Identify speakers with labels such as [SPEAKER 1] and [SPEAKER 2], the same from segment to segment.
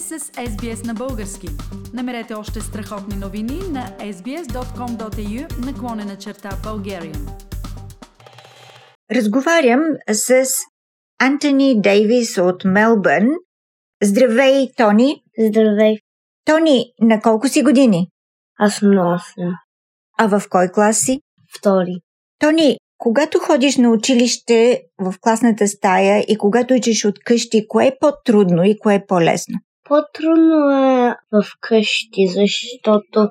[SPEAKER 1] сте с SBS на български. Намерете още страхотни новини на sbs.com.au наклонена черта Bulgarian.
[SPEAKER 2] Разговарям с Антони Дейвис от Мелбърн. Здравей, Тони!
[SPEAKER 3] Здравей,
[SPEAKER 2] Тони, на колко си години?
[SPEAKER 3] аз съм на 8.
[SPEAKER 2] А в кой клас си?
[SPEAKER 3] Втори.
[SPEAKER 2] Тони, когато ходиш на училище в класната стая и когато учиш от къщи, кое е по-трудно и кое е по-лесно?
[SPEAKER 3] По-трудно е в къщи, защото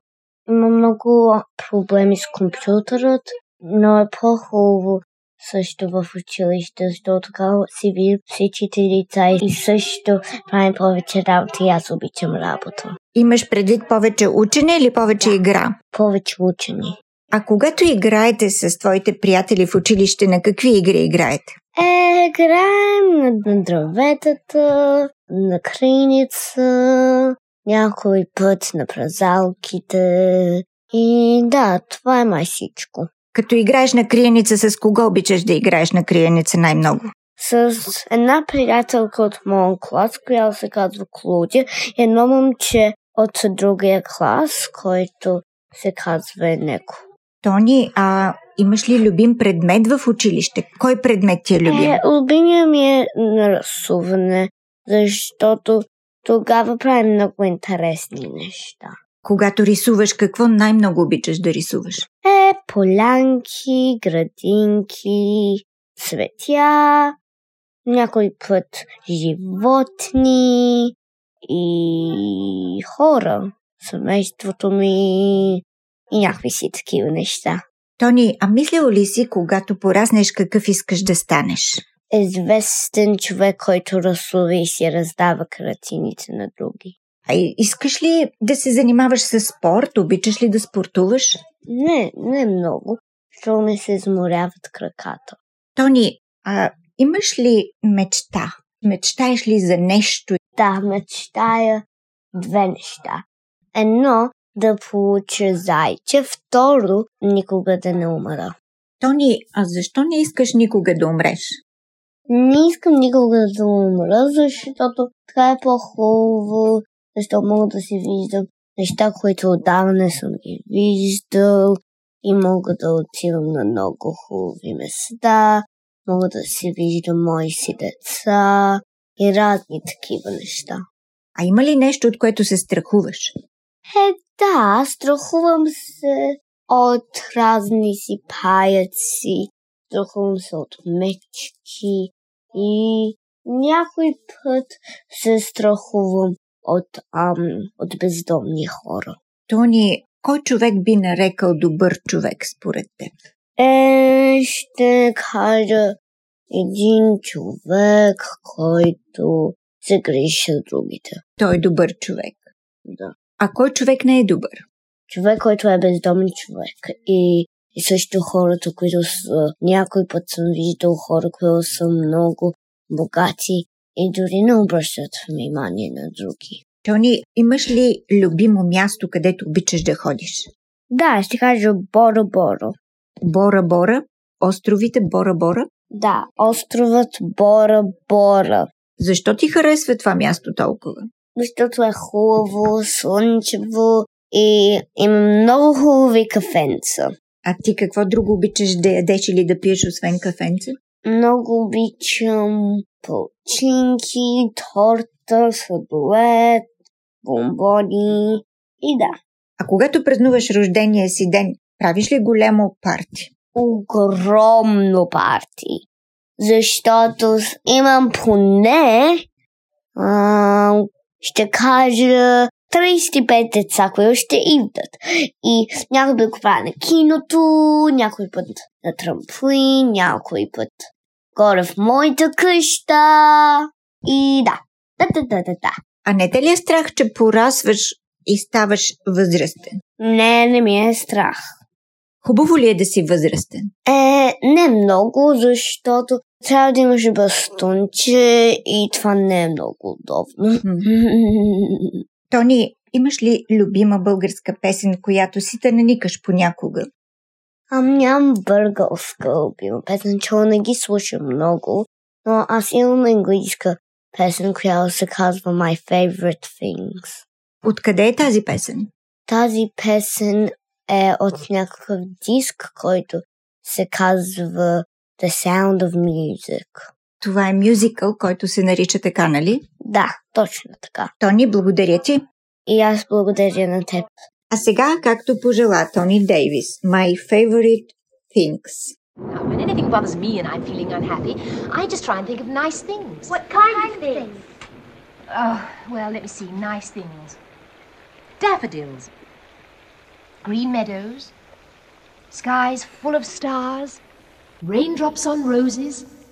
[SPEAKER 3] има много проблеми с компютърът, но е по-хубаво също в училище, защото тогава си видим всичките деца и също правим повече работа и аз обичам работа.
[SPEAKER 2] Имаш предвид повече учене или повече
[SPEAKER 3] Да.
[SPEAKER 2] игра?
[SPEAKER 3] Повече учени.
[SPEAKER 2] А когато играете с твоите приятели в училище, на какви игри играете?
[SPEAKER 3] Е, играем на, на дърветата, на крайница, някой път на празалките. И да, това е май всичко.
[SPEAKER 2] Като играеш на криеница, с кого обичаш да играеш на криеница най-много?
[SPEAKER 3] С една приятелка от моят клас, която се казва Клудия, и едно момче от другия клас, който се казва Неко.
[SPEAKER 2] Тони, а имаш ли любим предмет в училище? Кой предмет ти е любим?
[SPEAKER 3] Е, любимия ми е нарисуване, защото тогава правим много интересни неща.
[SPEAKER 2] Когато рисуваш, какво най-много обичаш да рисуваш?
[SPEAKER 3] Е, полянки, градинки, цветя, някой път животни и хора, семейството ми и някакви си такива неща.
[SPEAKER 2] Тони, а мислил ли си, когато пораснеш, какъв искаш да станеш?
[SPEAKER 3] Известен човек, който рисува и си раздава картините на други.
[SPEAKER 2] А искаш ли да се занимаваш с спорт? Обичаш ли да спортуваш?
[SPEAKER 3] Не, не много, защото не се изморяват краката.
[SPEAKER 2] Тони, а имаш ли мечта? Мечтаеш ли за нещо?
[SPEAKER 3] Да, мечтая две неща. Едно, да получа зайче. Второ, никога да не умра.
[SPEAKER 2] Тони, а защо не искаш никога да умреш?
[SPEAKER 3] Не искам никога да умра, защото така е по-хубаво, защото мога да си виждам неща, които отдавна не съм ги виждал и мога да отивам на много хубави места, мога да си виждам мои си деца и разни такива неща.
[SPEAKER 2] А има ли нещо, от което се страхуваш?
[SPEAKER 3] Е, да, страхувам се от разни си паяци, страхувам се от мечки и някой път се страхувам от, ам, от бездомни хора.
[SPEAKER 2] Тони, кой човек би нарекал добър човек според теб?
[SPEAKER 3] Е, ще кажа един човек, който се грижи за другите.
[SPEAKER 2] Той е добър човек.
[SPEAKER 3] Да.
[SPEAKER 2] А кой човек не е добър?
[SPEAKER 3] човек, който е бездомен човек. И, и също хората, които са... Някой път съм виждал хора, които са много богати и дори не обръщат внимание на други.
[SPEAKER 2] Тони, имаш ли любимо място, където обичаш да ходиш?
[SPEAKER 3] Да, ще кажа Боро-Боро.
[SPEAKER 2] Бора Бора? Островите Бора Бора?
[SPEAKER 3] Да, островът Бора-Бора.
[SPEAKER 2] Защо ти харесва това място толкова?
[SPEAKER 3] Защото е хубаво, слънчево и има много хубави кафенца.
[SPEAKER 2] А ти какво друго обичаш да ядеш или да пиеш, освен кафенце?
[SPEAKER 3] Много обичам палчинки, торта, сладолет, бомбони и да,
[SPEAKER 2] А когато празнуваш рождения си ден, правиш ли голямо парти?
[SPEAKER 3] огромно парти. Защото имам поне, а, ще кажа, 35 деца, които ще идват. И някой път го правя на киното, някой път на трамплин, някой път горе в моята къща. И да, да, да, да, да, да.
[SPEAKER 2] А не те ли е страх, че порасваш и ставаш възрастен?
[SPEAKER 3] Не, не ми е страх.
[SPEAKER 2] Хубаво ли е да си възрастен?
[SPEAKER 3] Е, не много, защото трябва да имаш бастунче и това не е много удобно.
[SPEAKER 2] Тони, имаш ли любима българска песен, която си те наникаш понякога?
[SPEAKER 3] Ам нямам българска любима песен, че не ги слушам много, но аз имам английска песен, която се казва My Favorite Things.
[SPEAKER 2] Откъде е тази песен?
[SPEAKER 3] Тази песен е от някакъв диск, който се казва The Sound of Music.
[SPEAKER 2] Това е мюзикъл, който се нарича така, нали?
[SPEAKER 3] Да, точно така.
[SPEAKER 2] Тони, благодаря ти.
[SPEAKER 3] И аз благодаря на теб.
[SPEAKER 2] А сега, както пожела Тони Дейвис, My Favorite Things.
[SPEAKER 4] Now, when anything bothers me and I'm feeling unhappy, I just try and think of nice things.
[SPEAKER 5] What kind of things?
[SPEAKER 4] Oh, well, let me see. Nice things. Daffodils. Green meadows. Skies full of stars. Raindrops on roses